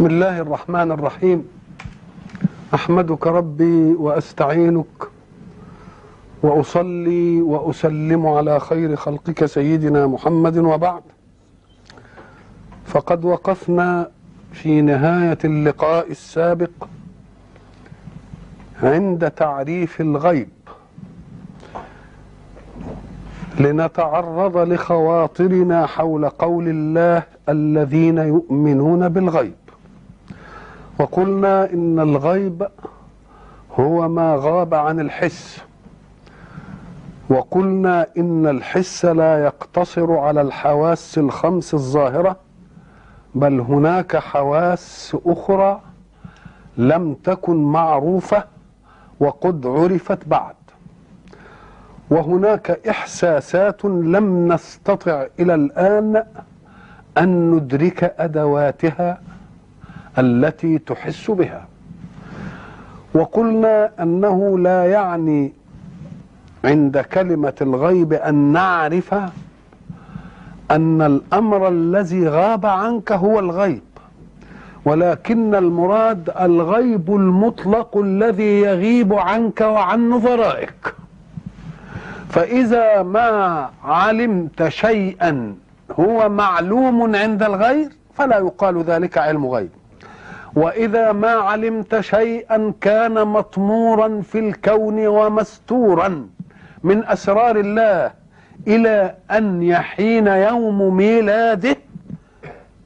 بسم الله الرحمن الرحيم. أحمدك ربي وأستعينك وأصلي وأسلم على خير خلقك سيدنا محمد وبعد. فقد وقفنا في نهاية اللقاء السابق عند تعريف الغيب. لنتعرض لخواطرنا حول قول الله الذين يؤمنون بالغيب. وقلنا إن الغيب هو ما غاب عن الحس. وقلنا إن الحس لا يقتصر على الحواس الخمس الظاهرة بل هناك حواس أخرى لم تكن معروفة وقد عرفت بعد. وهناك إحساسات لم نستطع إلى الآن أن ندرك أدواتها التي تحس بها. وقلنا أنه لا يعني عند كلمة الغيب أن نعرف أن الأمر الذي غاب عنك هو الغيب ولكن المراد الغيب المطلق الذي يغيب عنك وعن نظرائك. فإذا ما علمت شيئا هو معلوم عند الغير فلا يقال ذلك علم غيب. وإذا ما علمت شيئا كان مطمورا في الكون ومستورا من أسرار الله إلى أن يحين يوم ميلاده.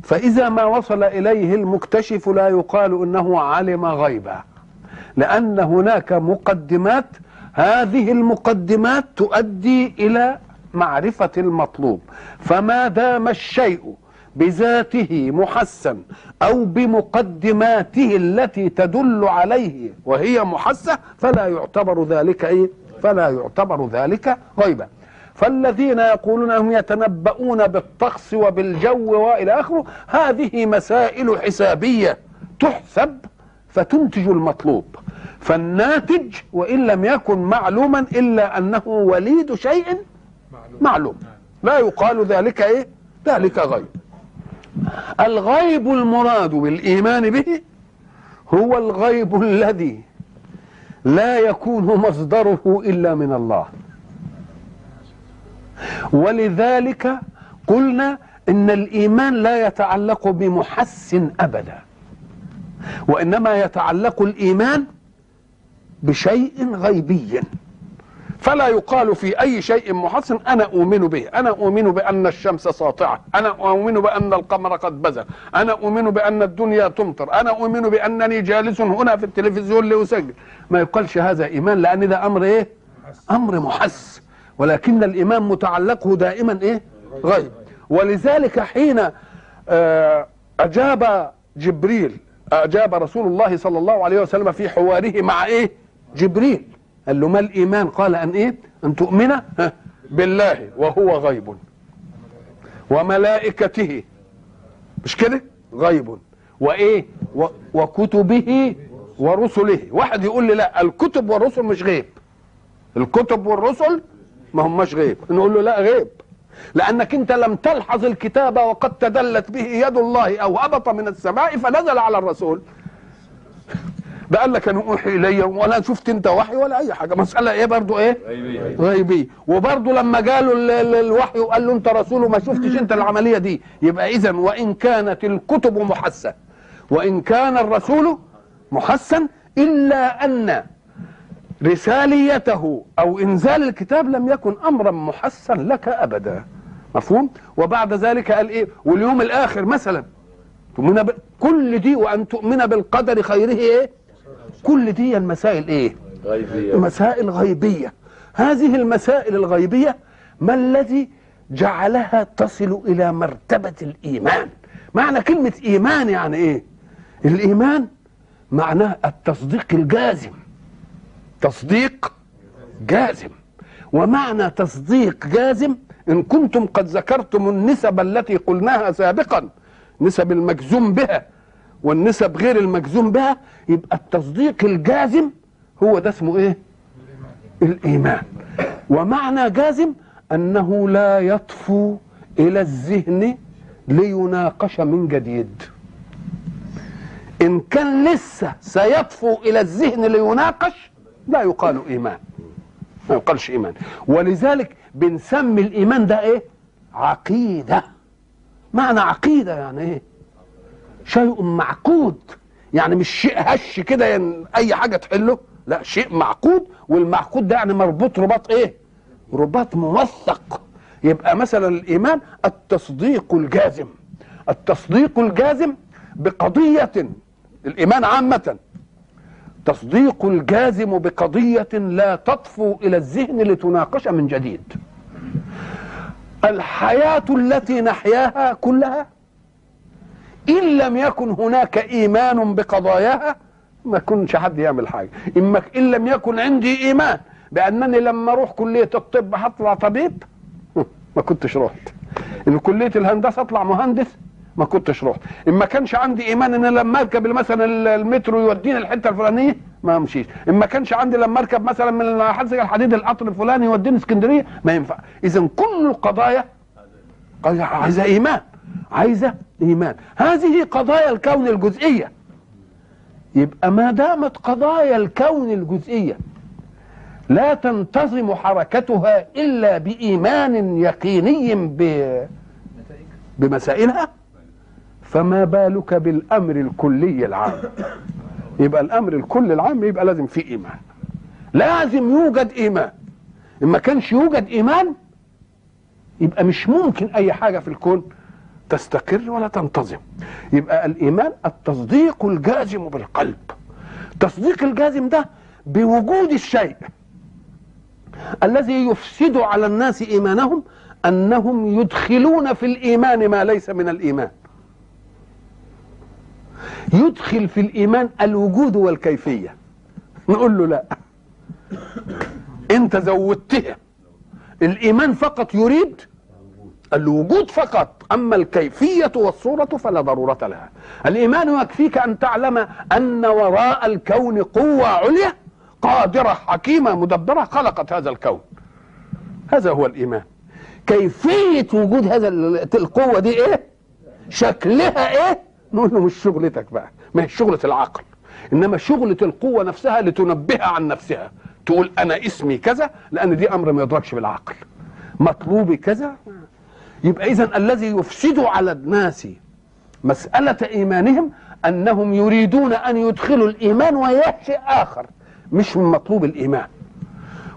فإذا ما وصل إليه المكتشف لا يقال إنه علم غيبا لأن هناك مقدمات. هذه المقدمات تؤدي إلى معرفة المطلوب. فما دام الشيء بذاته محسن أو بمقدماته التي تدل عليه وهي محسة فلا يعتبر ذلك إيه؟ فلا يعتبر ذلك غيبا فالذين يقولون أنهم يتنبؤون بالطقس وبالجو وإلى آخره هذه مسائل حسابية تحسب فتنتج المطلوب. فالناتج وإن لم يكن معلوما إلا أنه وليد شيء معلوم. لا يقال ذلك إيه؟ ذلك غيب. الغيب المراد بالإيمان به هو الغيب الذي لا يكون مصدره إلا من الله. ولذلك قلنا إن الإيمان لا يتعلق بمحس أبدا وإنما يتعلق الإيمان بشيء غيبي. فلا يقال في أي شيء محسن أنا أؤمن به. أنا أؤمن بأن الشمس ساطعة. أنا أؤمن بأن القمر قد بزغ أنا أؤمن بأن الدنيا تمطر. أنا أؤمن بأنني جالس هنا في التلفزيون لأسجل. ما يقالش هذا إيمان لأن ده أمر إيه؟ أمر محس. ولكن الإيمان متعلقه دائما إيه؟ غيب ولذلك حين أجاب جبريل أجاب رسول الله صلى الله عليه وسلم في حواره مع إيه؟ جبريل. قال له ما الإيمان؟ قال أن إيه؟ أن تؤمن بالله وهو غيب. وملائكته. مش كده؟ غيب. وإيه؟ و وكتبه ورسله. واحد يقول لي لا الكتب والرسل مش غيب. الكتب والرسل ما هماش غيب. نقول له لا غيب. لأنك أنت لم تلحظ الكتاب وقد تدلت به يد الله أو هبط من السماء فنزل على الرسول. ده قال لك أنا أوحي إلي ولا شفت أنت وحي ولا أي حاجة. مسألة إيه برضو إيه؟ غيبية. غيبية. وبرضو لما قالوا الوحي وقال له أنت رسول وما شفتش أنت العملية دي يبقى اذا وإن كانت الكتب محسة. وإن كان الرسول محسن إلا أن رساليته أو إنزال الكتاب لم يكن أمرا محسن لك أبدا. مفهوم؟ وبعد ذلك قال إيه؟ واليوم الآخر مثلا تؤمن. كل دي وأن تؤمن بالقدر خيره إيه؟ كل دي المسائل إيه؟ غيبية. مسائل غيبية. هذه المسائل الغيبية ما الذي جعلها تصل إلى مرتبة الإيمان؟ معنى كلمة إيمان يعني إيه؟ الإيمان معناه التصديق الجازم. تصديق جازم. ومعنى تصديق جازم إن كنتم قد ذكرتم النسب التي قلناها سابقا نسب المجزوم بها. والنسب غير المجزوم بها يبقى التصديق الجازم هو ده اسمه إيه؟ الإيمان. ومعنى جازم أنه لا يطفو إلى الذهن ليناقش من جديد. إن كان لسه سيطفو إلى الذهن ليناقش لا يقال إيمان. ما يقالش إيمان. ولذلك بنسمي الإيمان ده إيه؟ عقيدة. معنى عقيدة يعني إيه؟ شيء معقود. يعني مش شيء هش كده يعني أي حاجة تحله. لا شيء معقود. والمعقود ده يعني مربوط رباط إيه؟ رباط موثق. يبقى مثلا الإيمان التصديق الجازم. التصديق الجازم بقضية الإيمان عامة. تصديق الجازم بقضية لا تطفو إلى الذهن لتناقش من جديد. الحياة التي نحياها كلها إن لم يكن هناك إيمان بقضاياها ما كنش حد يعمل حاجة. إما إن لم يكن عندي إيمان بأنني لما أروح كلية الطب هطلع طبيب؟ ما كنتش رحت. إن كلية الهندسة أطلع مهندس؟ ما كنتش رحت. إن ما كانش عندي إيمان إن لما أركب مثلا المترو يوديني الحتة الفلانية؟ ما امشيش إن ما كانش عندي لما أركب مثلا من حزق الحديد القطر الفلاني يوديني اسكندرية؟ ما ينفع. اذا كل القضايا عايزة إيمان. عايزة إيمان. هذه قضايا الكون الجزئية. يبقى ما دامت قضايا الكون الجزئية لا تنتظم حركتها إلا بإيمان يقيني بمسائلها. فما بالك بالأمر الكلي العام؟ يبقى الأمر الكلي العام يبقى لازم فيه إيمان. لازم يوجد إيمان. إن ما كانش يوجد إيمان يبقى مش ممكن أي حاجة في الكون تستقر ولا تنتظم. يبقى الإيمان التصديق الجازم بالقلب. تصديق الجازم ده بوجود الشيء. الذي يفسد على الناس إيمانهم أنهم يدخلون في الإيمان ما ليس من الإيمان. يدخل في الإيمان الوجود والكيفية. نقول له لا. انت زودتها. الإيمان فقط يريد الوجود فقط أما الكيفية والصورة فلا ضرورة لها. الإيمان يكفيك أن تعلم أن وراء الكون قوة عليا قادرة حكيمة مدبرة خلقت هذا الكون. هذا هو الإيمان. كيفية وجود هذا القوة دي إيه؟ شكلها إيه؟ نقول له مش شغلتك بقى. ما هي شغلة العقل. إنما شغلة القوة نفسها لتنبهها عن نفسها. تقول أنا اسمي كذا لأن دي أمر ما يدركش بالعقل. مطلوبي كذا يبقى اذا الذي يفسد على الناس مسألة إيمانهم أنهم يريدون أن يدخلوا الإيمان وياه شيء آخر مش من مطلوب الإيمان.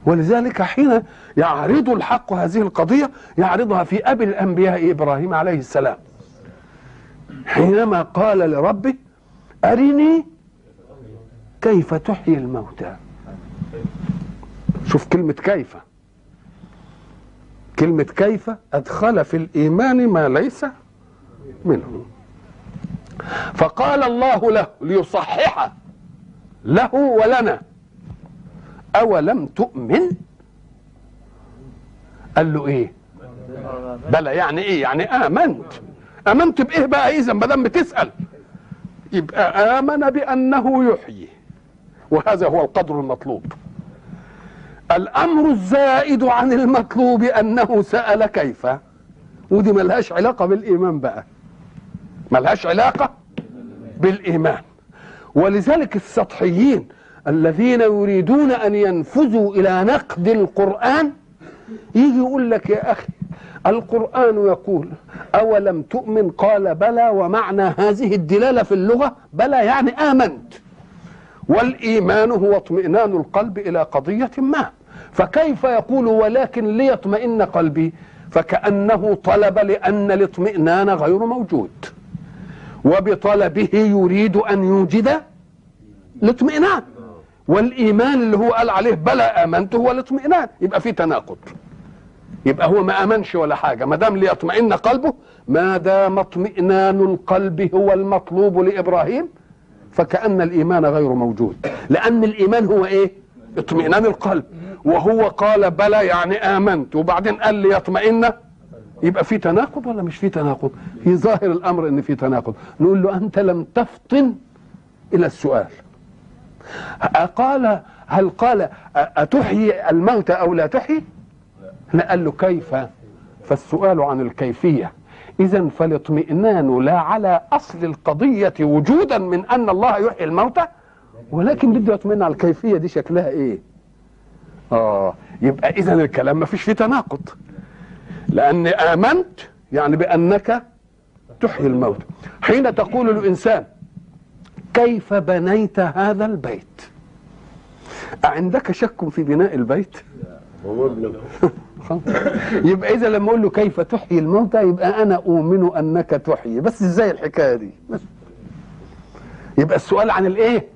ولذلك حين يعرض الحق هذه القضية يعرضها في أبي الأنبياء إبراهيم عليه السلام. حينما قال لربه أرني كيف تحيي الموتى. شوف كلمة كيف. كلمة كيف أدخل في الإيمان ما ليس منه. فقال الله له ليصحح له ولنا. أولم تؤمن؟ قال له إيه؟ بلى يعني إيه؟ يعني آمنت. آمنت بإيه بقى اذا ما دام بتسأل. يبقى آمن بأنه يحيي. وهذا هو القدر المطلوب. الأمر الزائد عن المطلوب أنه سأل كيف؟ ودي ملهاش علاقة بالإيمان بقى. ملهاش علاقة بالإيمان. ولذلك السطحيين الذين يريدون أن ينفذوا إلى نقد القرآن يجي يقول لك يا أخي القرآن يقول أولم تؤمن؟ قال بلى. ومعنى هذه الدلالة في اللغة بلى يعني آمنت. والإيمان هو اطمئنان القلب إلى قضية ما. فكيف يقول ولكن ليطمئن قلبي؟ فكأنه طلب لأن الاطمئنان غير موجود. وبطلبه يريد أن يوجد الاطمئنان. والإيمان اللي هو قال عليه بلى آمنت هو الاطمئنان. يبقى في تناقض. يبقى هو ما آمنش ولا حاجة. ما دام ليطمئن قلبه ما دام اطمئنان القلب هو المطلوب لإبراهيم فكأن الإيمان غير موجود. لأن الإيمان هو إيه؟ اطمئنان القلب. وهو قال بلى يعني آمنت. وبعدين قال ليطمئن يبقى في تناقض ولا مش في تناقض؟ في ظاهر الأمر إن في تناقض. نقول له أنت لم تفطن إلى السؤال. قال هل قال أتحيي الموت أو لا تحيي؟ لا قال له كيف؟ فالسؤال عن الكيفية. إذا فالاطمئنان لا على أصل القضية وجودا من أن الله يحيي الموتى ولكن بده يطمئن على الكيفية دي شكلها إيه؟ آه يبقى إذا الكلام ما فيش فيه تناقض. لأن آمنت يعني بأنك تحيي الموتى حين تقول الإنسان كيف بنيت هذا البيت؟ أعندك شك في بناء البيت؟ يبقى إذا لما أقول له كيف تحيي الموتى يبقى أنا أؤمن أنك تحيي. بس إزاي الحكاية دي؟ بس. يبقى السؤال عن الإيه؟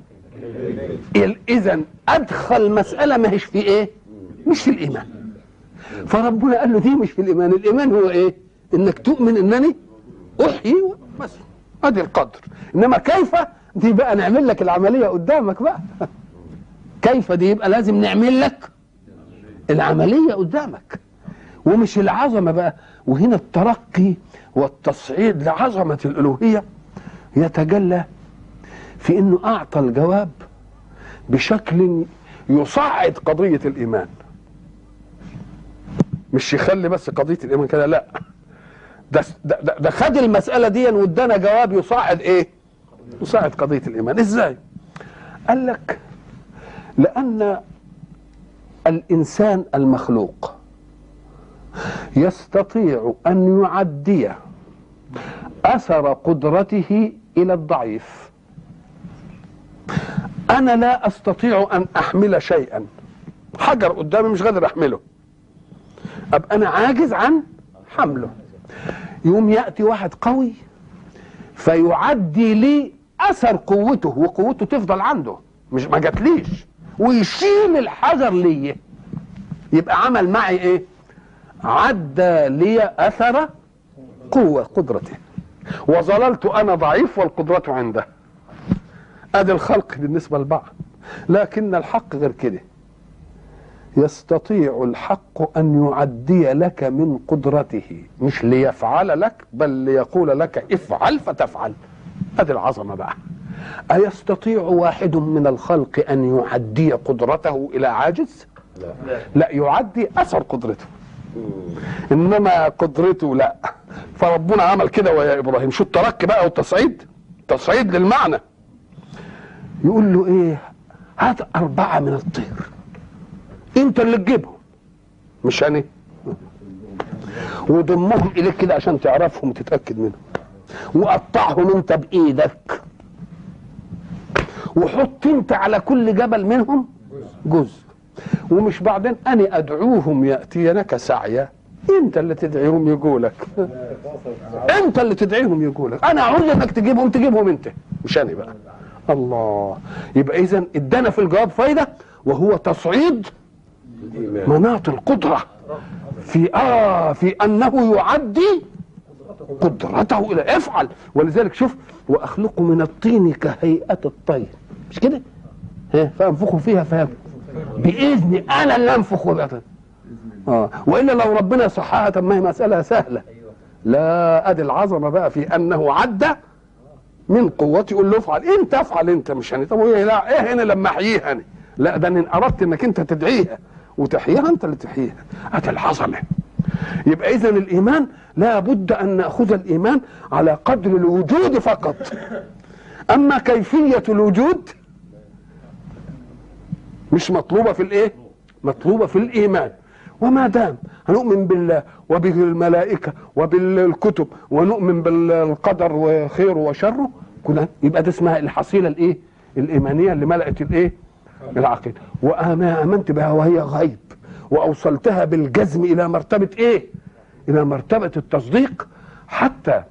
اذا أدخل مسألة ما هيش في إيه؟ مش في الإيمان. فربنا قال له دي مش في الإيمان. الإيمان هو إيه؟ إنك تؤمن إنني أحيي بس أدي القدر. إنما كيف؟ دي بقى نعمل لك العملية قدامك بقى. كيف دي؟ يبقى لازم نعمل لك العملية قدامك. ومش العظمة بقى. وهنا الترقي والتصعيد لعظمة الألوهية يتجلى في أنه أعطى الجواب بشكل يصعد قضية الإيمان. مش يخلي بس قضية الإيمان كده لا. ده, ده, ده خد المسألة دي وادانا جواب يصعد إيه؟ يصعد قضية الإيمان. إزاي؟ قال لك لأن الإنسان المخلوق يستطيع أن يعدي أثر قدرته إلى الضعيف. أنا لا أستطيع أن أحمل شيئا. حجر قدامي مش قادر أحمله. ابقى أنا عاجز عن حمله. يوم يأتي واحد قوي فيعدي لي أثر قوته وقوته تفضل عنده. مش ما جاتليش. ويشيل الحجر لي يبقى عمل معي إيه؟ عدى لي أثر قوة قدرته. وظللت أنا ضعيف والقدرة عنده. أدي الخلق بالنسبة لبعض. لكن الحق غير كده. يستطيع الحق أن يعدي لك من قدرته. مش ليفعل لك بل ليقول لك افعل فتفعل. أدي العظمة بقى. أيستطيع واحد من الخلق أن يعدي قدرته إلى عاجز؟ لا, لا يعدي أثر قدرته. إنما قدرته لا. فربنا عمل كده ويا إبراهيم. شو الترك بقى والتصعيد؟ تصعيد للمعنى. يقول له إيه؟ هات أربعة من الطير. أنت اللي تجيبهم. مش أنا. وضمهم إليك كده عشان تعرفهم وتتأكد منهم. وقطعهم أنت بإيدك. وحط أنت على كل جبل منهم جزء. ومش بعدين أنا أدعوهم يأتينك سعيا. أنت اللي تدعيهم يقولك. أنت اللي تدعيهم يقولك. أنا عاوز إنك تجيبهم تجيبهم أنت. مش أنا بقى. الله. يبقى إذا ادانا في الجواب فايدة وهو تصعيد مناط القدرة. في آه في أنه يعدي قدرته إلى افعل. ولذلك شوف وأخلق من الطين كهيئة الطير. مش كده؟ فأنفخوا فيها فيها. باذني أنا اللي أنفخ وبقى آه. والا لو ربنا صحها طب ما هي مسألة سهلة. لا أدي العظمة بقى في أنه عدى من قوتي يقول له افعل. أنت افعل أنت؟ مش يعني طب لا إيه هنا لما أحييها أنا؟ لا ده إن أردت إنك أنت تدعيها وتحييها أنت اللي تحييها. ادي العظمه يبقى اذا الإيمان لا بد أن نأخذ الإيمان على قدر الوجود فقط. أما كيفية الوجود مش مطلوبة في الإيه؟ مطلوبة في الإيمان. وما دام هنؤمن بالله وبالملائكه وبالكتب ونؤمن بالقدر وخيره وشره كلها يبقى ده اسمها الحصيلة الإيه؟ الإيمانية اللي ملأت الإيه؟ العقيدة. وأنا آمنت بها وهي غيب وأوصلتها بالجزم إلى مرتبة إيه؟ إلى مرتبة التصديق حتى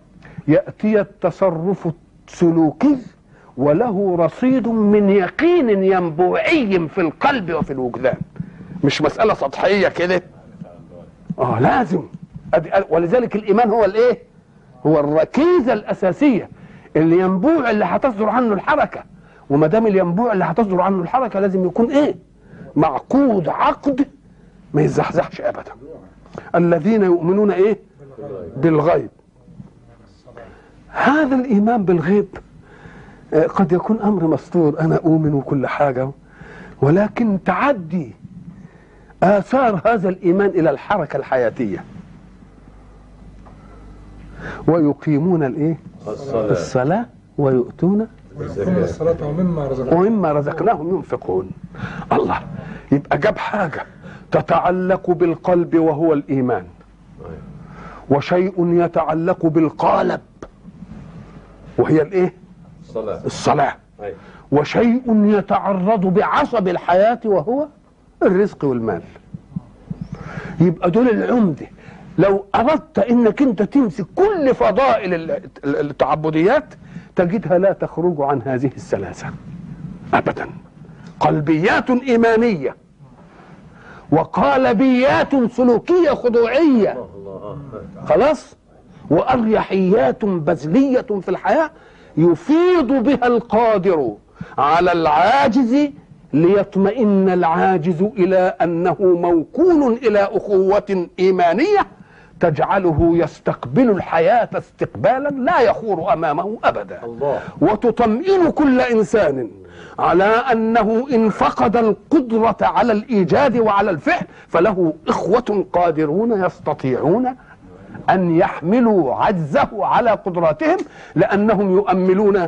يأتي التصرف السلوكي وله رصيد من يقين ينبوعي في القلب وفي الوجدان. مش مسألة سطحية كده. آه لازم. ولذلك الإيمان هو الإيه؟ هو الركيزة الأساسية. اللي ينبوع اللي هتصدر عنه الحركة. وما دام الينبوع اللي هتصدر عنه الحركة لازم يكون إيه؟ معقود عقد ما يزحزحش ابدا. الذين يؤمنون إيه؟ بالغيب. هذا الإيمان بالغيب قد يكون أمر مستور. أنا أؤمن وكل حاجة ولكن تعدي آثار هذا الإيمان إلى الحركة الحياتية. ويقيمون الإيه؟ الصلاة. الصلاة ويؤتون الصلاة ومما رزقناهم. ومما رزقناهم ينفقون. الله يبقى جاب حاجة تتعلق بالقلب وهو الإيمان. وشيء يتعلق بالقالب وهي الإيه؟ الصلاة. الصلاة. أي. وشيء يتعرض بعصب الحياة وهو الرزق والمال. يبقى دول العمدة. لو أردت إنك أنت تمسك كل فضائل ال- ال- التعبديات تجدها لا تخرج عن هذه الثلاثه ابدا. قلبيات إيمانية. وقالبيات سلوكية خضوعية. خلاص؟ وأريحيات بذلية في الحياة يفيض بها القادر على العاجز ليطمئن العاجز إلى أنه موكول إلى أخوة إيمانية تجعله يستقبل الحياة استقبالا لا يخور أمامه أبدا. الله. وتطمئن كل إنسان على أنه إن فقد القدرة على الإيجاد وعلى الفعل فله إخوة قادرون يستطيعون أن يحملوا عجزه على قدراتهم لأنهم يؤملون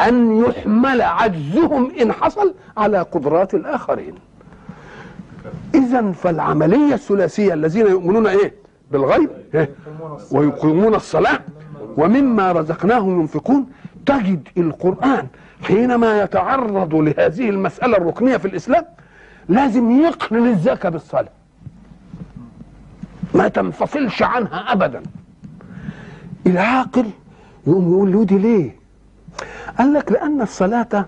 أن يحمل عجزهم إن حصل على قدرات الآخرين. اذا فالعملية الثلاثية الذين يؤمنون إيه؟ بالغيب إيه؟ ويقيمون الصلاة ومما رزقناهم ينفقون تجد القرآن حينما يتعرض لهذه المسألة الركنية في الإسلام لازم يقرن الزكاه بالصلاة. ما تنفصلش عنها ابدا. العاقل يقوم يقول له دي ليه؟ قال لك لأن الصلاة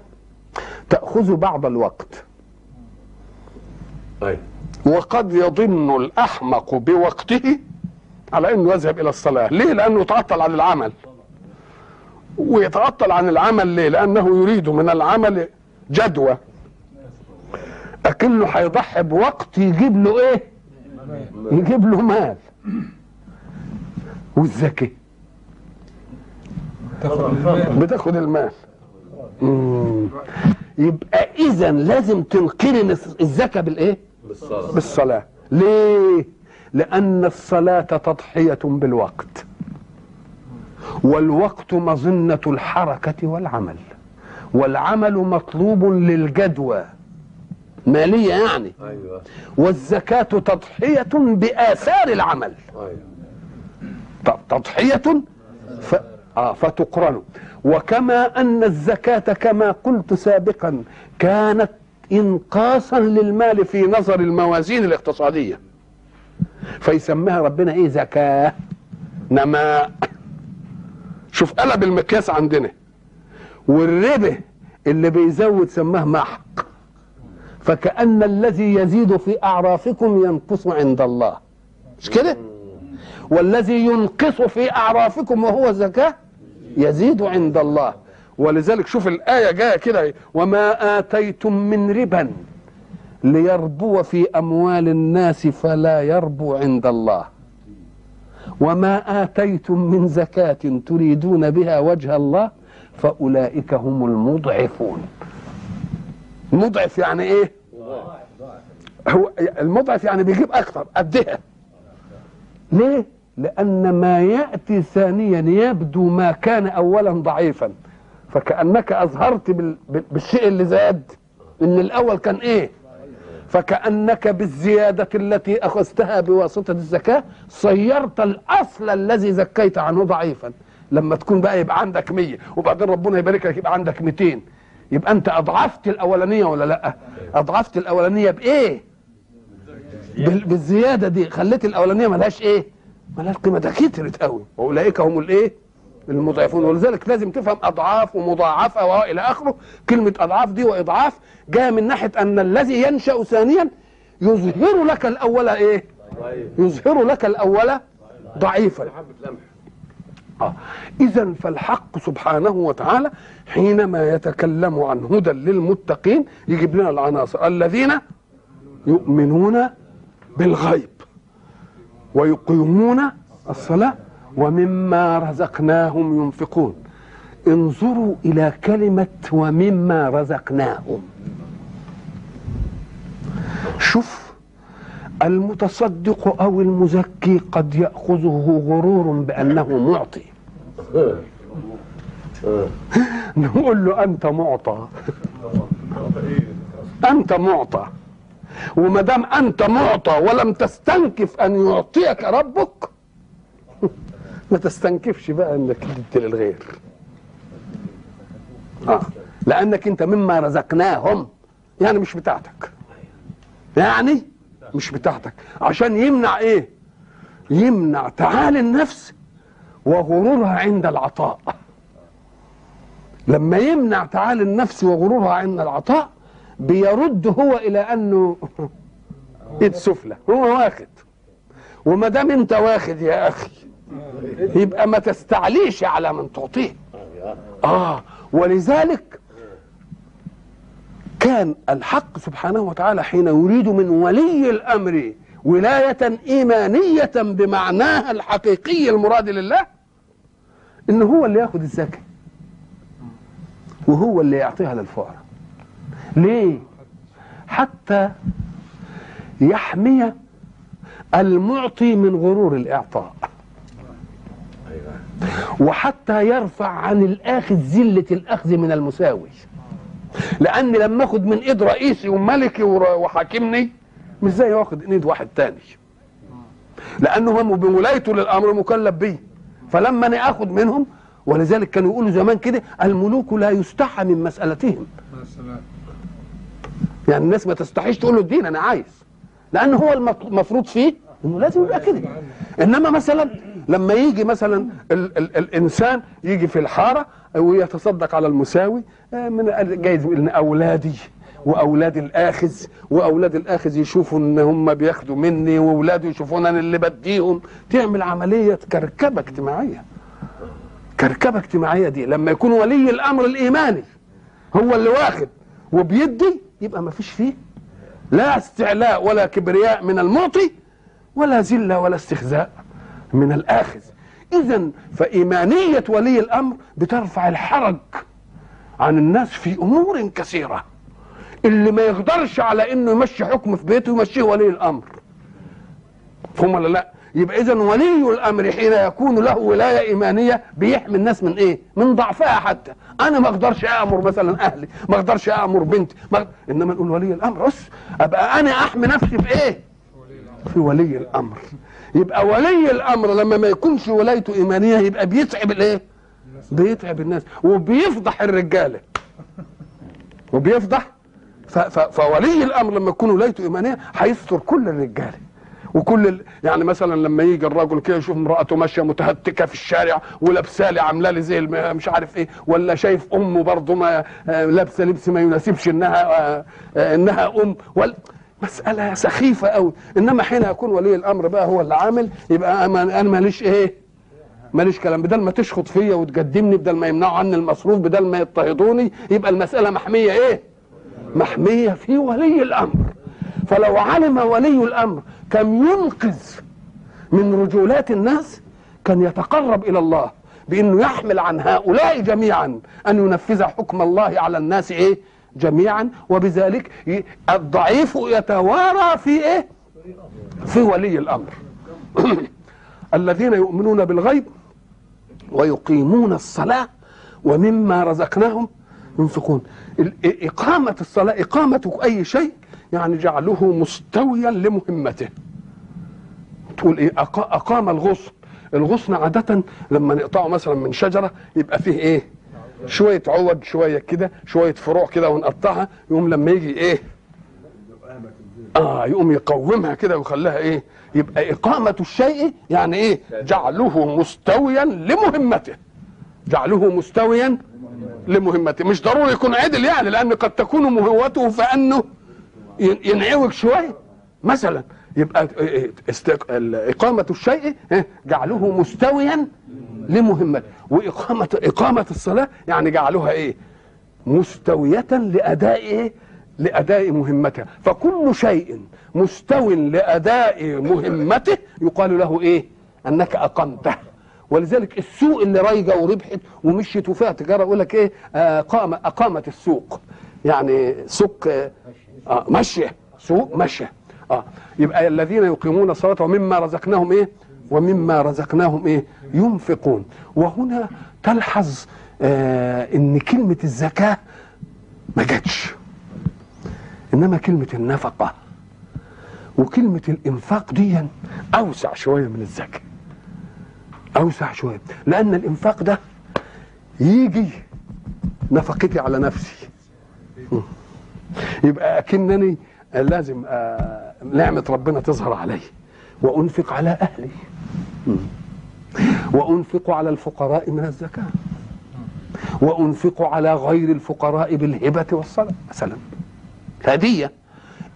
تأخذ بعض الوقت. أي. وقد يظن الأحمق بوقته على أنه يذهب إلى الصلاة. ليه؟ لأنه يتعطل عن العمل. ويتعطل عن العمل ليه؟ لأنه يريد من العمل جدوى. أكنه هيضحي بوقت يجيب له إيه؟ يجيب له مال. المال بتاخد المال مم. يبقى إذا لازم تنقرن الزكاة بالإيه؟ بالصلاة. بالصلاة. ليه؟ لأن الصلاة تضحية بالوقت. والوقت مظنة الحركة والعمل. والعمل مطلوب للجدوى. مالية يعني. أيوة. والزكاة تضحية بآثار العمل. أيوة. ت- تضحية ف... آه فتقرن وكما أن الزكاة كما قلت سابقا كانت إنقاصا للمال في نظر الموازين الاقتصادية. فيسميها ربنا إيه؟ زكاة. نماء شوف قلب المقياس عندنا. والربا اللي بيزود سماه محق. فكأن الذي يزيد في أعرافكم ينقص عند الله. مش كده؟ والذي ينقص في أعرافكم وهو زكاة يزيد عند الله. ولذلك شوف الآية جاية كده وما آتيتم من ربا ليربو في أموال الناس فلا يربو عند الله. وما آتيتم من زكاة تريدون بها وجه الله فأولئك هم المضعفون. مضعف يعني إيه؟ هو المضعف يعني بيجيب أكتر قدها. ليه؟ لأن ما يأتي ثانيا يبدو ما كان اولا ضعيفا. بال- بال- بالشيء اللي زاد. إن الأول كان إيه؟ فكأنك بالزيادة التي أخذتها بواسطة الزكاة صيرت الأصل الذي زكيت عنه ضعيفا. لما تكون بقى يبقى عندك 100 وبعدين ربنا يبارك لك يبقى عندك 200 يبقى أنت أضعفت الأولانية ولا لأ؟ أضعفت الأولانية بإيه؟ بال- بالزيادة دي. خليت الأولانية ملهاش إيه؟ ملهاش قيمة. ده كترت قوي. وأولئك هم الإيه؟ المضاعفون. ولذلك لازم تفهم أضعاف ومضاعفه والى آخره. كلمة أضعاف دي وإضعاف جاية من ناحية أن الذي ينشأ ثانيا يظهر لك الأول إيه؟ يظهر لك الأول ضعيفا. آه. إذا فالحق سبحانه وتعالى حينما يتكلم عن هدى للمتقين يجيب لنا العناصر. الذين يؤمنون بالغيب. ويقيمون الصلاة ومما رزقناهم ينفقون. انظروا إلى كلمة ومما رزقناهم. شوف المتصدق أو المزكي قد يأخذه غرور بأنه معطي. نقول له أنت معطى. أنت معطى. وما دام أنت معطى ولم تستنكف أن يعطيك ربك ما تستنكفش بقى إنك تدي للغير. آه. لأنك أنت مما رزقناهم يعني مش بتاعتك. يعني مش بتاعتك. عشان يمنع إيه؟ يمنع تعالي النفس وغرورها عند العطاء. لما يمنع تعالي النفس وغرورها عند العطاء بيرد هو إلى أنه ايد سفلى. هو واخد. وما دام أنت واخد يا أخي يبقى ما تستعليش على من تعطيه. آه ولذلك كان الحق سبحانه وتعالى حين يريد من ولي الأمر ولاية إيمانية بمعناها الحقيقي المراد لله ان هو اللي يأخذ الزكاة وهو اللي يعطيها للفقراء. ليه؟ حتى يحمي المعطي من غرور الإعطاء. وحتى يرفع عن الأخذ ذلة الأخذ من المساوي. لأن لما اخد من إيد رئيسي وملكي وحاكمني مش زي واخد إيد واحد تاني. لأنه هو بولايته للأمر مكلف بيه. فلما أنا اخد منهم ولذلك كانوا يقولوا زمان كده الملوك لا يستحى من سلام يعني الناس ما تستحيش تقول له الدين أنا عايز. لأن هو المفروض فيه إنه لازم يبقى كده. إنما مثلا لما يجي مثلا ال ال الإنسان يجي في الحارة ويتصدق على المساوي آه، من جايز إن أولادي وأولاد الآخذ وأولاد الآخذ يشوفوا إن هم بياخدوا مني واولاده يشوفون أنا اللي بديهم. تعمل عملية كركبة اجتماعية. كركبة اجتماعية دي لما يكون ولي الأمر الإيماني هو اللي واخد وبيدي يبقى ما فيش فيه لا استعلاء ولا كبرياء من المعطي ولا ذلة ولا استخزاء من الآخذ. اذا فإيمانية ولي الأمر بترفع الحرج عن الناس في أمور كثيرة. اللي ما يقدرش على إنه يمشي حكم في بيته يمشيه ولي الأمر. فهم ولا لا؟ يبقى اذا ولي الأمر حين يكون له ولاية إيمانية بيحمي الناس من إيه؟ من ضعفها حتى. أنا ما أقدرش أمر مثلا أهلي ما أقدرش أمر بنتي ما إنما نقول ولي الأمر. بس أبقى أنا أحمي نفسي في إيه؟ في ولي الأمر. يبقى ولي الأمر لما ما يكونش ولايته إيمانية يبقى بيتعب الإيه؟ بيتعب الناس. وبيفضح الرجاله وبيفضح. فولي الأمر لما يكون ولايته إيمانية هيستر كل الرجاله وكل ال... يعني مثلا لما يجي الراجل كده يشوف امرأته ماشية متهتكة في الشارع ولابسة لي عاملة لي زي. مش عارف إيه ولا شايف أمه برضه ما آه، لابسة لبس ما يناسبش إنها آه، آه، إنها أم. ولا مسألة سخيفة قوي إنما حين يكون ولي الأمر بقى هو اللي عامل يبقى أنا أنا ماليش إيه ماليش كلام. بدل ما تشخط فيا وتقدمني بدل ما يمنعوا عني المصروف بدل ما يضطهدوني يبقى المسألة محمية إيه؟ محمية في ولي الأمر. فلو علم ولي الأمر كم ينقذ من رجولات الناس كان يتقرب إلى الله بإنه يحمل عن هؤلاء جميعا أن ينفذ حكم الله على الناس إيه؟ جميعا. وبذلك الضعيف يتوارى في إيه؟ في ولي الأمر. الذين يؤمنون بالغيب ويقيمون الصلاة ومما رزقناهم ينفقون. إقامة الصلاة إقامة أي شيء يعني جعله مستويا لمهمته. تقول أقا- أقام الغصن. الغصن عادة لما نقطعه مثلا من شجرة يبقى فيه إيه؟ شوية عود شوية كده شوية فروع كده ونقطعها يقوم لما يجي إيه؟ آه يقوم يقومها كده ويخليها إيه؟ يبقى إقامة الشيء يعني إيه؟ جعله مستويا لمهمته. جعله مستويا لمهمته. مش ضروري يكون عدل يعني لأن قد تكون مهوته فأنه ينعوج شوية مثلا يبقى إقامة الشيء؟ جعله مستويا لمهمته وإقامة إقامة الصلاة يعني جعلها إيه؟ مستوية لأداء إيه؟ لأداء مهمتها فكل شيء مستو لأداء مهمته يقال له إيه أنك أقمته ولذلك السوق اللي رايجه وربحت ومشيت وفيها تجارة يقول لك إيه آه قام أقامت السوق يعني سوق آه ماشيه سوق ماشيه آه يبقى الذين يقيمون الصلاة ومما رزقناهم إيه؟ ومما رزقناهم إيه؟ ينفقون. وهنا تلحظ آه إن كلمة الزكاة ما جاتش. إنما كلمة النفقة وكلمة الإنفاق دي أوسع شوية من الزكاة. أوسع شوية. لأن الإنفاق ده يجي نفقتي على نفسي. يبقى أكنني لازم آه، نعمة ربنا تظهر علي وأنفق على أهلي. وأنفق على الفقراء من الزكاة. وأنفق على غير الفقراء بالهبة والصلاة. مثلا. هدية.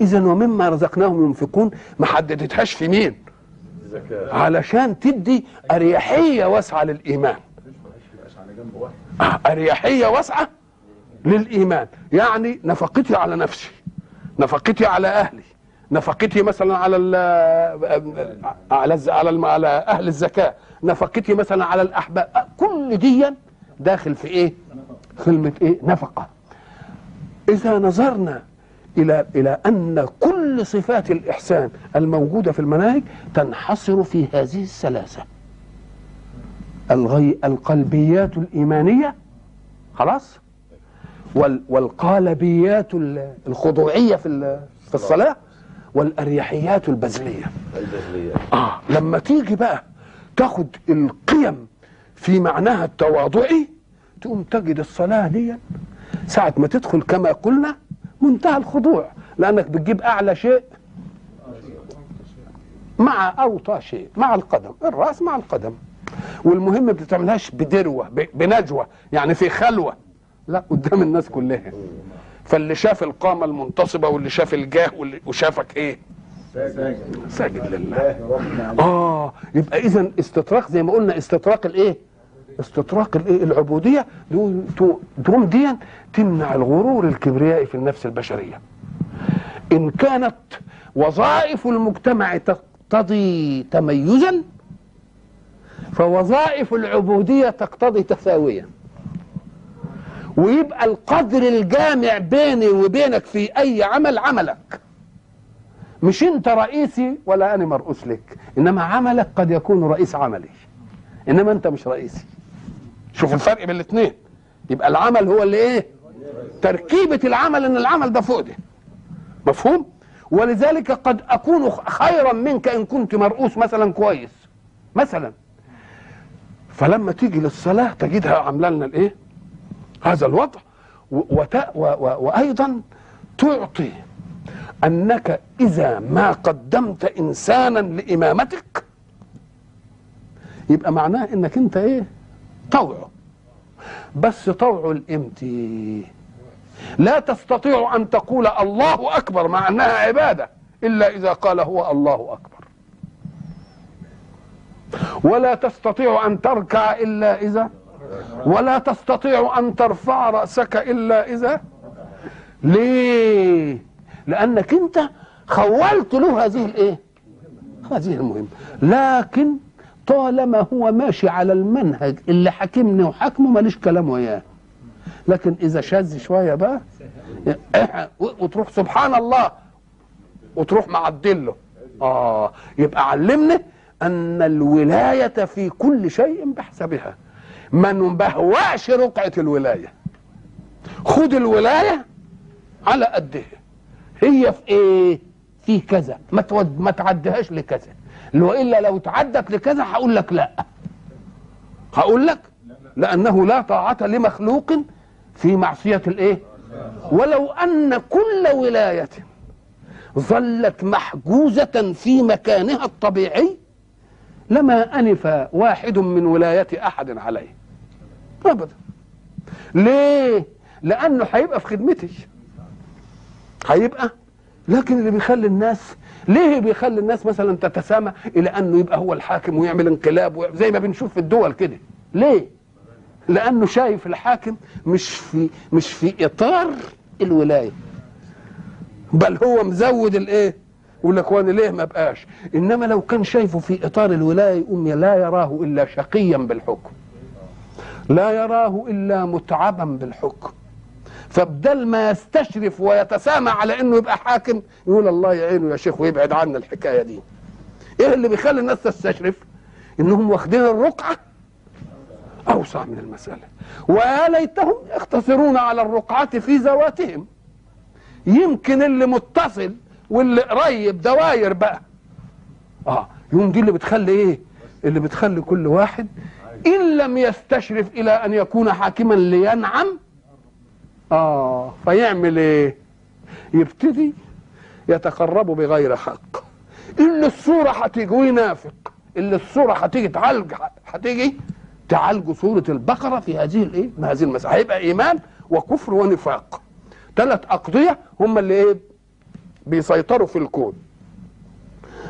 إذا ومما رزقناهم ينفقون ما حددتهاش في مين؟ علشان تدي أريحية واسعة للإيمان. آه، أريحية واسعة. للإيمان. يعني نفقتي على نفسي نفقتي على أهلي نفقتي مثلا على ال على على على أهل الزكاة نفقتي مثلا على الأحباب. كل دي داخل في إيه؟ كلمه إيه؟ نفقة. إذا نظرنا إلى إلى أن كل صفات الإحسان الموجودة في المناهج تنحصر في هذه الثلاثة. الغي القلبيات الإيمانية خلاص؟ والقالبيات ال- الخضوعية في في الصلاة والأريحيات البذلية. البذلية. آه لما تيجي بقى تاخد القيم في معناها التواضعي تقوم تجد الصلاة دي ساعة ما تدخل كما قلنا منتهى الخضوع لأنك بتجيب أعلى شيء مع أوطى شيء مع القدم الرأس مع القدم. والمهم ما بتعملهاش بدروة ب- بنجوة يعني في خلوة. لا قدام الناس كلها. فاللي شاف القامة المنتصبة واللي شاف الجاه واللي وشافك إيه؟ ساجد لله. آه يبقى اذا استطراق زي ما قلنا استطراق الإيه؟ استطراق الإيه؟ العبودية. تقوم دي تمنع الغرور الكبريائي في النفس البشرية. إن كانت وظائف المجتمع تقتضي تميزا فوظائف العبودية تقتضي تساويا. ويبقى القدر الجامع بيني وبينك في أي عمل عملك. مش أنت رئيسي ولا أنا مرؤوس لك إنما عملك قد يكون رئيس عملي. إنما أنت مش رئيسي. شوف الفرق بين الاثنين يبقى العمل هو اللي إيه؟ تركيبة العمل إن العمل ده فوق ده مفهوم؟ ولذلك قد أكون خيرا منك إن كنت مرؤوس مثلا كويس. مثلا. فلما تيجي للصلاة تجدها عاملة لنا الإيه؟ هذا الوضع. و- وت... و... و... وأيضا تعطي أنك إذا ما قدمت انسانا لإمامتك يبقى معناه إنك أنت إيه؟ طوعه بس طوعه الامتي لا تستطيع أن تقول الله أكبر مع أنها عبادة إلا إذا قال هو الله أكبر. ولا تستطيع أن تركع إلا إذا ولا تستطيع أن ترفع رأسك إلا إذا ليه؟ لأنك أنت خولت له هذه الايه هذه المهمه لكن طالما هو ماشي على المنهج اللي حاكمني وحاكمه ماليش كلام وياه. لكن إذا شاذ شوية بقى وتروح سبحان الله وتروح معدله آه يبقى علمنا أن الولاية في كل شيء بحسبها. ما نبهوأش رقعة الولاية. خد الولاية على قدها هي في إيه؟ في كذا. ما تود ما تعديهاش لكذا. لو إلا لو تعدت لكذا هقول لك لا. هقول لك لأنه لا طاعة لمخلوق في معصية الإيه؟ ولو أن كل ولاية ظلت محجوزة في مكانها الطبيعي لما أنف واحد من ولاية أحد عليه. أبدا. ليه؟ لأنه هيبقى في خدمتي هيبقى لكن اللي بيخلي الناس ليه بيخلي الناس مثلا تتسامى إلى أنه يبقى هو الحاكم ويعمل انقلاب زي ما بنشوف في الدول كده. ليه؟ لأنه شايف الحاكم مش في مش في إطار الولاية. بل هو مزود الإيه؟ يقول لك ليه ما بقاش؟ إنما لو كان شايفه في إطار الولاية يقوم لا يراه إلا شقيا بالحكم. لا يراه إلا متعبا بالحكم. فبدل ما يستشرف ويتسامى على إنه يبقى حاكم يقول الله يعينه يا شيخ ويبعد عنا الحكاية دي. إيه اللي بيخلي الناس تستشرف؟ إنهم واخدين الرقعة أوسع من المسألة. ويا ليتهم يقتصرون على الرقعة في ذواتهم. يمكن اللي متصل واللي قريب دواير بقى. آه يوم دي اللي بتخلي إيه؟ اللي بتخلي كل واحد إن لم يستشرف إلى أن يكون حاكما لينعم آه فيعمل إيه؟ يبتدي يتقرب بغير حق. اللي الصورة هتيجي وينافق اللي الصورة هتيجي تعالج هتيجي تعالج صورة البقرة في هذه الإيه؟ في هذه المسألة هيبقى إيمان وكفر ونفاق. ثلاث أقضية هم اللي إيه؟ بيسيطروا في الكون.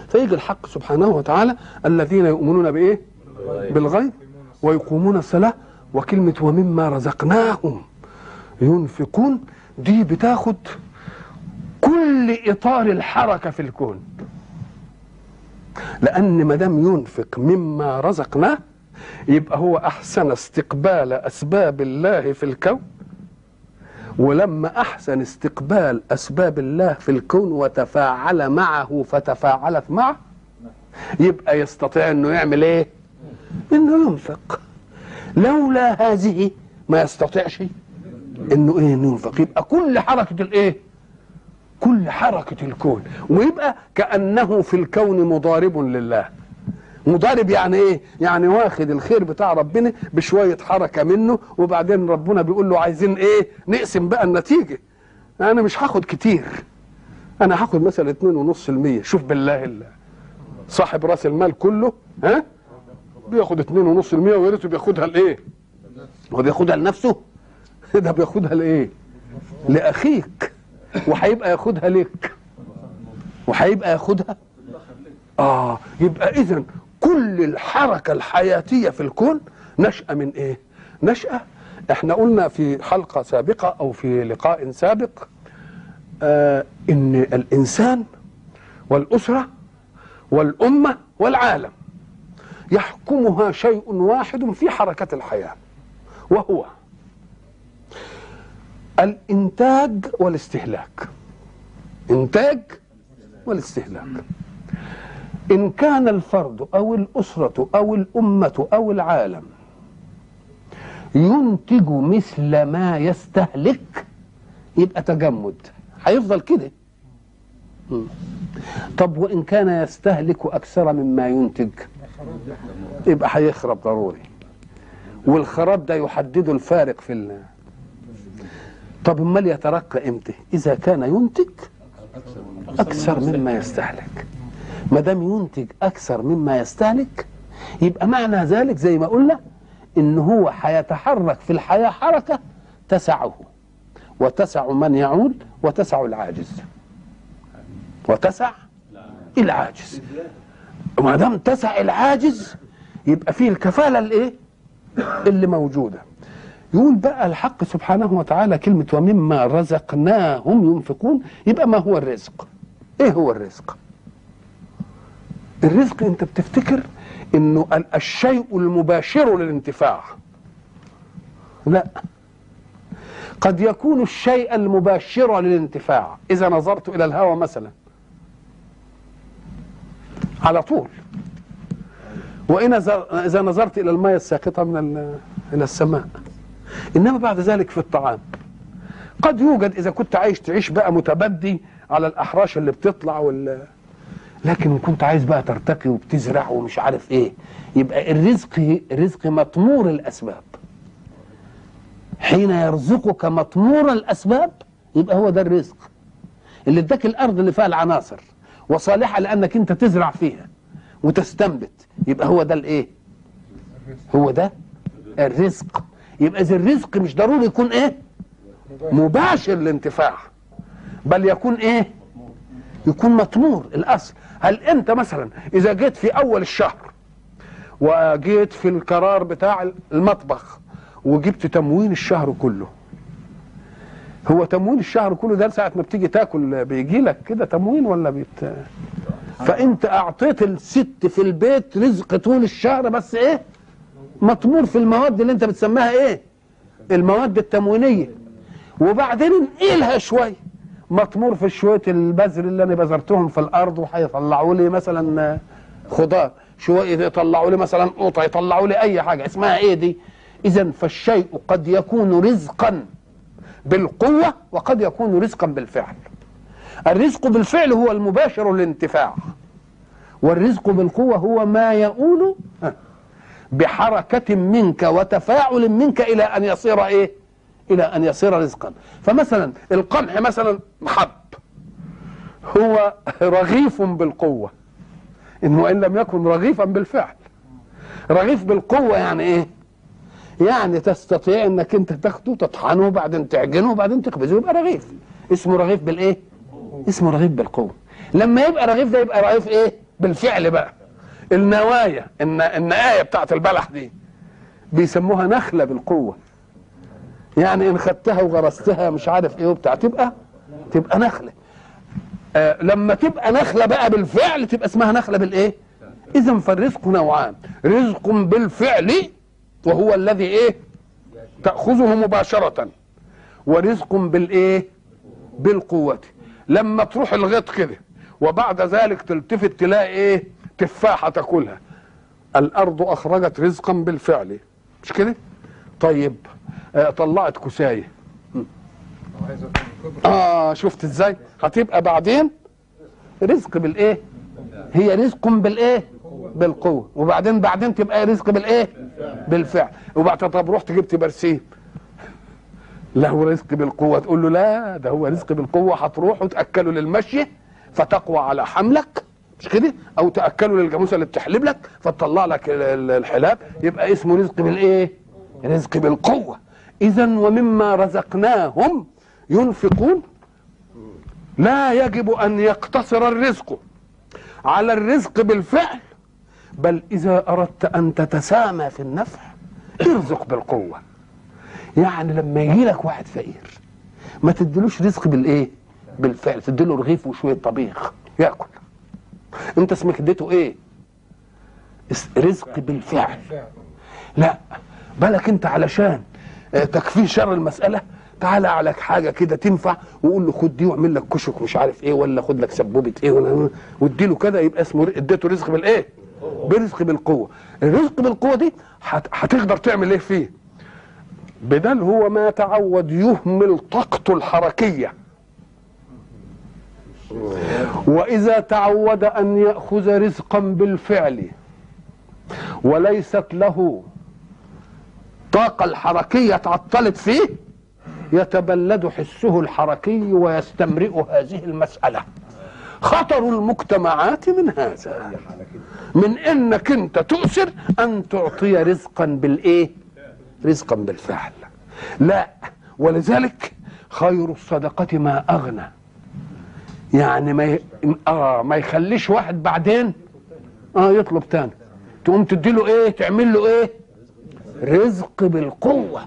فيجي الحق سبحانه وتعالى الذين يؤمنون بإيه؟ بالغيب. ويقومون الصلاة وكلمة ومما رزقناهم. ينفقون دي بتاخد كل إطار الحركة في الكون. لأن ما دام ينفق مما رزقناه يبقى هو أحسن استقبال أسباب الله في الكون. ولما أحسن استقبال أسباب الله في الكون وتفاعل معه فتفاعلت معه يبقى يستطيع إنه يعمل إيه؟ انه ينفق لولا هذه ما يستطيعش إنه إيه انه ينفق. يبقى كل حركة الايه كل حركة الكون. ويبقى كأنه في الكون مضارب لله. مضارب يعني إيه؟ يعني واخد الخير بتاع ربنا بشوية حركة منه وبعدين ربنا بيقول له عايزين إيه؟ نقسم بقى النتيجة. أنا مش هاخد كتير. أنا هاخد مثلا اتنين ونص المية. شوف بالله الله. صاحب رأس المال كله ها؟ بياخد اتنين ونص المية ويا ريته بياخدها لإيه؟ هو بياخدها لنفسه؟ ده بياخدها لإيه؟ لأخيك. وهيبقى ياخدها لك وهيبقى ياخدها؟ آه يبقى اذا كل الحركة الحياتية في الكون نشأة من إيه؟ نشأة إحنا قلنا في حلقة سابقة أو في لقاء سابق آه إن الإنسان والأسرة والأمة والعالم يحكمها شيء واحد في حركة الحياة وهو الإنتاج والاستهلاك. إنتاج والاستهلاك. إن كان الفرد أو الأسرة أو الأمة أو العالم ينتج مثل ما يستهلك يبقى تجمد. هيفضل كده. طب وإن كان يستهلك أكثر مما ينتج؟ يبقى هيخرب ضروري. والخراب ده يحدده الفارق في ال طب امال يترقى إمتى؟ إذا كان ينتج أكثر مما يستهلك. ما دام ينتج أكثر مما يستهلك يبقى معنى ذلك زي ما قلنا إن هو هيتحرك في الحياة حركة تسعه. وتسع من يعول وتسع العاجز. وتسع العاجز. ما دام تسع العاجز يبقى فيه الكفالة الإيه؟ اللي موجودة. يقول بقى الحق سبحانه وتعالى كلمة ومما رزقناهم ينفقون يبقى ما هو الرزق؟ إيه هو الرزق؟ الرزق أنت بتفتكر إنه الشيء المباشر للانتفاع. لا. قد يكون الشيء المباشر للانتفاع. إذا نظرت إلى الهواء مثلا على طول. وإن إذا نظرت إلى الماء الساقطة من إلى السماء. إنما بعد ذلك في الطعام. قد يوجد إذا كنت عايش تعيش بقى متبدي على الأحراش اللي بتطلع وال لكن كنت عايز بقى ترتقي وبتزرع ومش عارف إيه يبقى الرزق الرزق مطمور الأسباب. حين يرزقك مطمور الأسباب يبقى هو ده الرزق. اللي اداك الأرض اللي فيها العناصر. وصالحة لأنك أنت تزرع فيها وتستنبت. يبقى هو ده الإيه؟ هو ده الرزق. يبقى اذا الرزق مش ضروري يكون إيه؟ مباشر الانتفاع بل يكون إيه؟ يكون مطمور. الأصل هل أنت مثلا إذا جيت في أول الشهر وجيت في القرار بتاع المطبخ وجبت تموين الشهر كله هو تموين الشهر كله ده ساعة ما بتيجي تاكل بيجي لك كده تموين ولا بيت؟ فانت أعطيت الست في البيت رزق طول الشهر بس إيه؟ مطمور في المواد اللي أنت بتسميها إيه؟ المواد التموينية. وبعدين انقلها شوية مطمور في شوية البذر اللي أنا بذرتهم في الأرض وهيطلعوا لي مثلا خضار. شوية يطلعوا لي مثلا قوطة يطلعوا لي أي حاجة. اسمها إيه دي؟ اذا فالشيء قد يكون رزقا. بالقوة وقد يكون رزقا بالفعل. الرزق بالفعل هو المباشر للانتفاع. والرزق بالقوة هو ما يؤول بحركة منك وتفاعل منك إلى أن يصير إيه؟ إلى أن يصير رزقا. فمثلا القمح مثلا حب. هو رغيف بالقوة. إنه إن لم يكن رغيفا بالفعل. رغيف بالقوة يعني إيه؟ يعني تستطيع إنك أنت تاخده تطحنه وبعدين تعجنه وبعدين تخبزه يبقى رغيف. اسمه رغيف بالإيه؟ اسمه رغيف بالقوه لما يبقى رغيف ده يبقى رغيف إيه؟ بالفعل بقى. النوايا الن... النقايه بتاعت البلح دي بيسموها نخلة بالقوة. يعني إن خدتها وغرستها مش عارف إيه وبتاع تبقى تبقى نخلة. آه لما تبقى نخلة بقى بالفعل تبقى اسمها نخلة بالإيه؟ اذا فالرزق نوعان. رزق بالفعل وهو الذي إيه؟ تأخذه مباشرة. ورزق بالإيه؟ بالقوة. لما تروح الغيط كده وبعد ذلك تلتفت تلاقي إيه؟ تفاحة تاكلها. الأرض أخرجت رزقا بالفعل. مش كده؟ طيب آه طلعت كساية. آه شفت إزاي؟ هتبقى بعدين رزق بالإيه؟ هي رزق بالإيه؟ بالقوة. وبعدين بعدين تبقى رزق بالايه؟ بالفعل. وبعد طب رحت جبت برسيم. له رزق بالقوة. تقول له لا ده هو رزق بالقوة. هتروح وتاكله للمشي فتقوى على حملك. مش كده؟ أو تاكله للجاموسة اللي بتحلب لك فتطلع لك ال- ال- الحلاب. يبقى اسمه رزق بالايه؟ رزق بالقوة. إذا ومما رزقناهم ينفقون لا يجب أن يقتصر الرزق على الرزق بالفعل بل إذا أردت أن تتسامى في النفع ارزق بالقوة. يعني لما يجي لك واحد فقير ما تديلوش رزق بالإيه؟ بالفعل. تديله رغيف وشوية طبيخ يأكل. أنت اسمك اديته إيه؟ رزق بالفعل. لا بالك أنت علشان آه، تكفيه شر المسألة تعالى على حاجة كده تنفع وقول له خد دي واعمل لك كشك مش عارف إيه ولا خد لك سبوبة إيه ولا واديله كده يبقى اسمه اديته رزق بالإيه؟ برزق بالقوة. الرزق بالقوة دي هت- هتقدر تعمل إيه فيه؟ بدل هو ما تعود يهمل طاقته الحركية. وإذا تعود أن يأخذ رزقا بالفعل وليست له الطاقة الحركية تعطلت فيه يتبلد حسه الحركي ويستمرئ هذه المسألة. خطر المجتمعات من هذا. من إنك أنت تؤثر أن تعطي رزقا بالإيه؟ رزقا بالفعل. لا ولذلك خير الصدقة ما أغنى. يعني ما ي... آه ما يخليش واحد بعدين آه يطلب تاني. تقوم تديله إيه؟ تعمل له إيه؟ رزق بالقوة.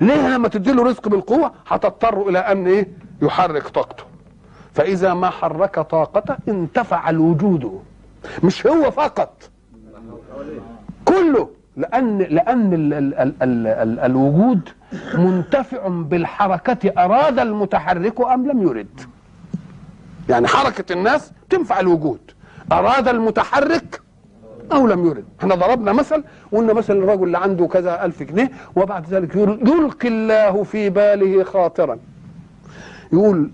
ليه لما تديله رزق بالقوة؟ هتضطر إلى أن إيه؟ يحرك طاقته. فإذا ما حرك طاقته انتفع الوجود. مش هو فقط. كله. لأن لأن ال ال ال ال ال الوجود منتفع بالحركة أراد المتحرك أم لم يرد. يعني حركة الناس تنفع الوجود. أراد المتحرك أو لم يرد. إحنا ضربنا مثل قلنا مثلا الرجل اللي عنده كذا ألف جنيه وبعد ذلك يلقي الله في باله خاطرا. يقول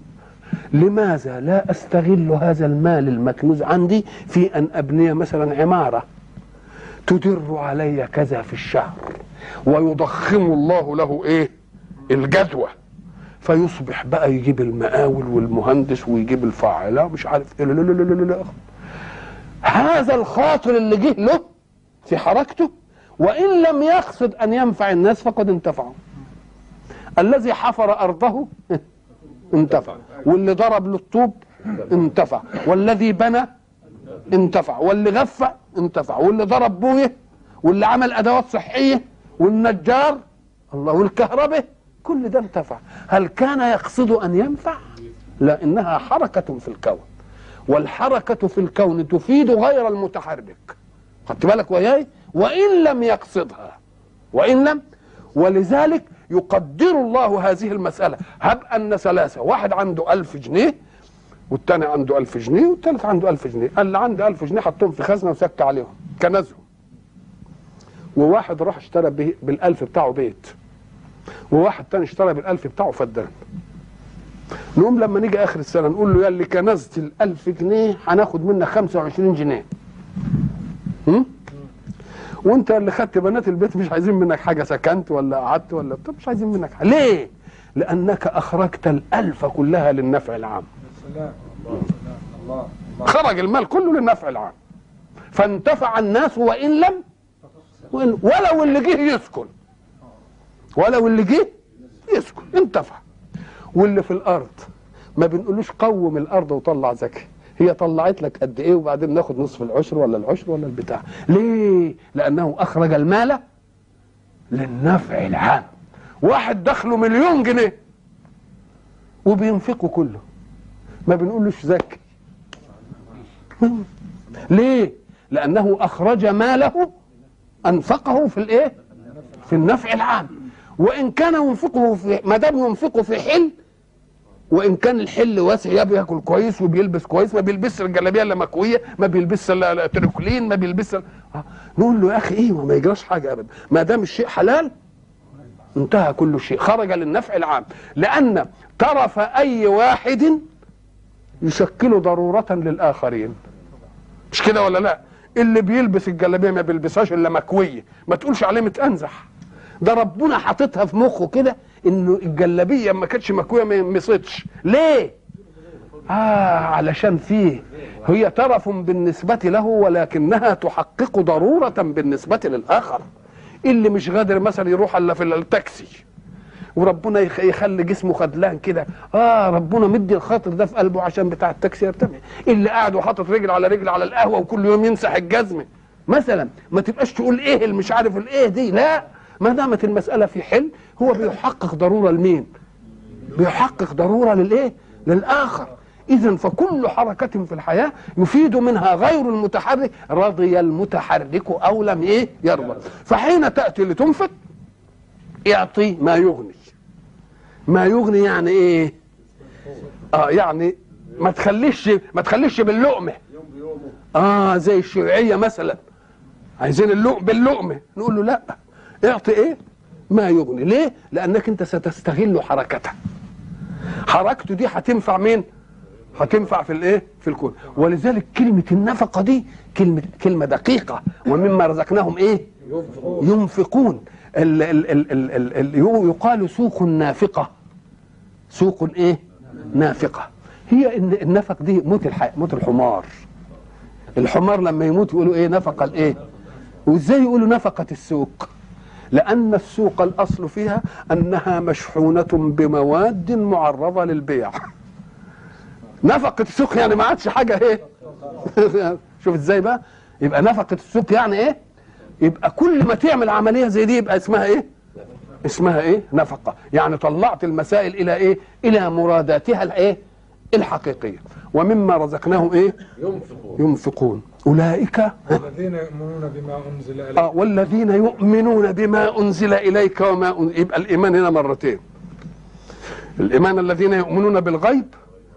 لماذا لا أستغل هذا المال المكنوز عندي في أن أبني مثلا عمارة؟ تدر علي كذا في الشهر ويضخم الله له إيه؟ الجدوى فيصبح بقى يجيب المقاول والمهندس ويجيب الفاعلة مش عارف إيه. لا لا لا لا. هذا الخاطر اللي جه له في حركته وإن لم يقصد أن ينفع الناس فقد انتفعوا. الذي حفر أرضه انتفع. واللي ضرب للطوب انتفع. والذي بنى انتفع. واللي غفى انتفع. واللي ضرب بويه واللي عمل أدوات صحية والنجار الله والكهرباء كل ده انتفع. هل كان يقصد أن ينفع؟ لا إنها حركة في الكون. والحركة في الكون تفيد غير المتحرك. خدت بالك وياي؟ وإن لم يقصدها. وإن لم ولذلك يقدر الله هذه المسألة. هب أن ثلاثة واحد عنده ألف جنيه والتاني عنده ألف جنيه والتالت عنده ألف جنيه. اللي عنده ألف جنيه حطهم في خزنة وسك عليهم كنزهم. وواحد راح اشترى بالألف بتاعه بيت. وواحد تاني اشترى بالألف بتاعه فدان نقوم لما نيجي آخر السنة نقول له يا اللي كنزت الألف جنيه هناخد منك 25 جنيه. هم؟ وانت اللي خدت بنات البيت مش عايزين منك حاجة سكنت ولا قعدت ولا بتاع مش عايزين منك حاجة. ليه؟ لأنك أخرجت الألف كلها للنفع العام. خرج المال كله للنفع العام. فانتفع الناس وإن لم وإن ولو اللي جه يسكن. ولو اللي جه يسكن انتفع. واللي في الأرض ما بنقولوش قوم الأرض وطلع زكي. هي طلعت لك قد إيه وبعدين ناخد نصف العشر ولا العشر ولا البتاع؟ ليه؟ لأنه أخرج المال للنفع العام. واحد دخله مليون جنيه وبينفقه كله. ما بنقولوش زكي. ليه؟ لأنه أخرج ماله أنفقه في الإيه؟ في النفع العام. وإن كان ينفقه في ما دام ينفقه في حل وإن كان الحل واسع يا بياكل كويس وبيلبس كويس ما بيلبسش الجلابية إلا مكوية ما بيلبسش الا تريكولين ما بيلبسش آه. نقول له يا أخي إيه؟ ما يجراش حاجة ابدا. ما دام الشيء حلال انتهى كل شيء. خرج للنفع العام. لأن طرف أي واحد يشكل ضرورة للآخرين. مش كده ولا لا؟ اللي بيلبس الجلابية ما بيلبسهاش إلا مكوية. ما تقولش عليه متأنزح. ده ربنا حاططها في مخه كده إنه الجلابية ما كانتش مكوية ما ينبسطش ليه؟ آه علشان فيه. هي ترف بالنسبة له ولكنها تحقق ضرورة بالنسبة للآخر. اللي مش قادر مثلا يروح إلا في التاكسي. وربنا يخ- يخلي جسمه خدلان كده. آه ربنا مدي الخاطر ده في قلبه عشان بتاع التاكسي يرتفع اللي قاعد وحاطط رجل على رجل على القهوة وكل يوم يمسح الجزمة. مثلا ما تبقاش تقول إيه اللي مش عارف الإيه دي. لا ما دامت المسألة في حل هو بيحقق ضرورة لمين؟ بيحقق ضرورة للإيه؟ للآخر. اذا فكل حركة في الحياة يفيد منها غير المتحرك رضي المتحرك أو لم إيه؟ يرضى. فحين تأتي لتنفق يعطي ما يغني. ما يغني يعني إيه؟ آه يعني ما تخليش ما تخليش باللقمة. آه زي الشيوعية مثلا. عايزين اللقم باللقمة. نقول له لأ. اعطي إيه؟ ما يغني. ليه؟ لأنك أنت ستستغل حركته حركته دي هتنفع مين؟ هتنفع في الإيه؟ في الكون. ولذلك كلمة النفقة دي كلمه كلمة دقيقة. ومما رزقناهم إيه؟ ينفقون. ال ال ال ال ال ال يقال سوق نافقه سوق إيه؟ نافقة. هي النفق دي موت. موت الحمار. الحمار لما يموت يقولوا إيه؟ نفق الإيه؟ وإزاي يقولوا نفقة السوق؟ لأن السوق الأصل فيها أنها مشحونة بمواد معرضة للبيع. نفقة السوق يعني ما عادش حاجة إيه؟ شوف إزاي بقى؟ يبقى نفقة السوق يعني إيه؟ يبقى كل ما تعمل عملية زي دي يبقى اسمها إيه؟ اسمها إيه؟ نفقة. يعني طلعت المسائل إلى إيه؟ إلى مراداتها الإيه؟ الحقيقية. ومما رزقناهم إيه؟ ينفقون. ينفقون. أولئك الذين يؤمنون بما أنزل إليك. آه والذين يؤمنون بما أنزل إليك وما أنزل يبقى الإيمان هنا مرتين. الإيمان الذين يؤمنون بالغيب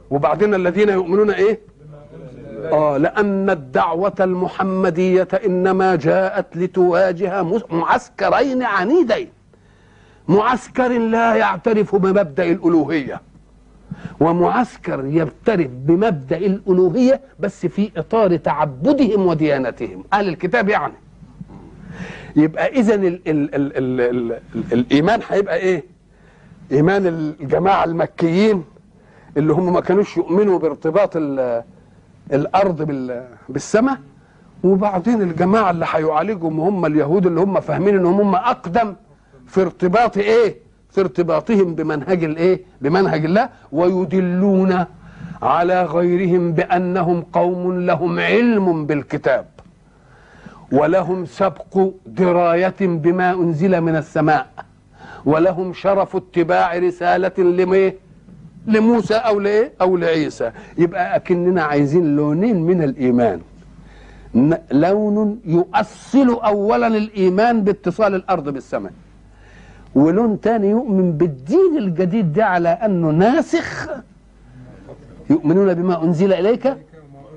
وبعدين الذين يؤمنون إيه؟ آه لأن الدعوة المحمدية إنما جاءت لتواجه معسكرين عنيدين. معسكر لا يعترف بمبدأ الألوهية. ومعسكر يعترف بمبدأ الألوهية بس في إطار تعبدهم وديانتهم. أهل الكتاب يعني. يبقى اذا ال ال ال ال ال ال الإيمان هيبقى إيه؟ إيمان الجماعة المكيين اللي هم ما كانوش يؤمنوا بارتباط ال- الأرض بال- بالسماء وبعدين الجماعة اللي هيعالجهم هم اليهود اللي هم فاهمين ان هم أقدم في ارتباط إيه؟ في ارتباطهم بمنهج الايه؟ بمنهج الله ويدلون على غيرهم بأنهم قوم لهم علم بالكتاب ولهم سبق دراية بما أنزل من السماء ولهم شرف اتباع رسالة لميه لموسى أو لإيه؟ أو لعيسى. يبقى أكننا عايزين لونين من الإيمان. لون يؤصل اولا الإيمان باتصال الأرض بالسماء. ولون تاني يؤمن بالدين الجديد ده على أنه ناسخ؟ يؤمنون بما أنزل إليك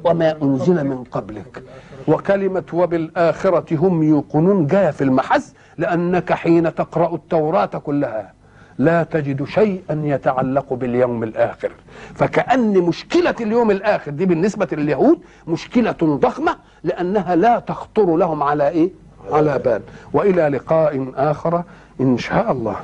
وما أنزل من قبلك. وكلمة وبالآخرة هم يوقنون جاية في المحز لأنك حين تقرأ التوراة كلها لا تجد شيئا يتعلق باليوم الآخر. فكأن مشكلة اليوم الآخر دي بالنسبة لليهود مشكلة ضخمة لأنها لا تخطر لهم على إيه؟ على بال. وإلى لقاء آخر. إن شاء الله.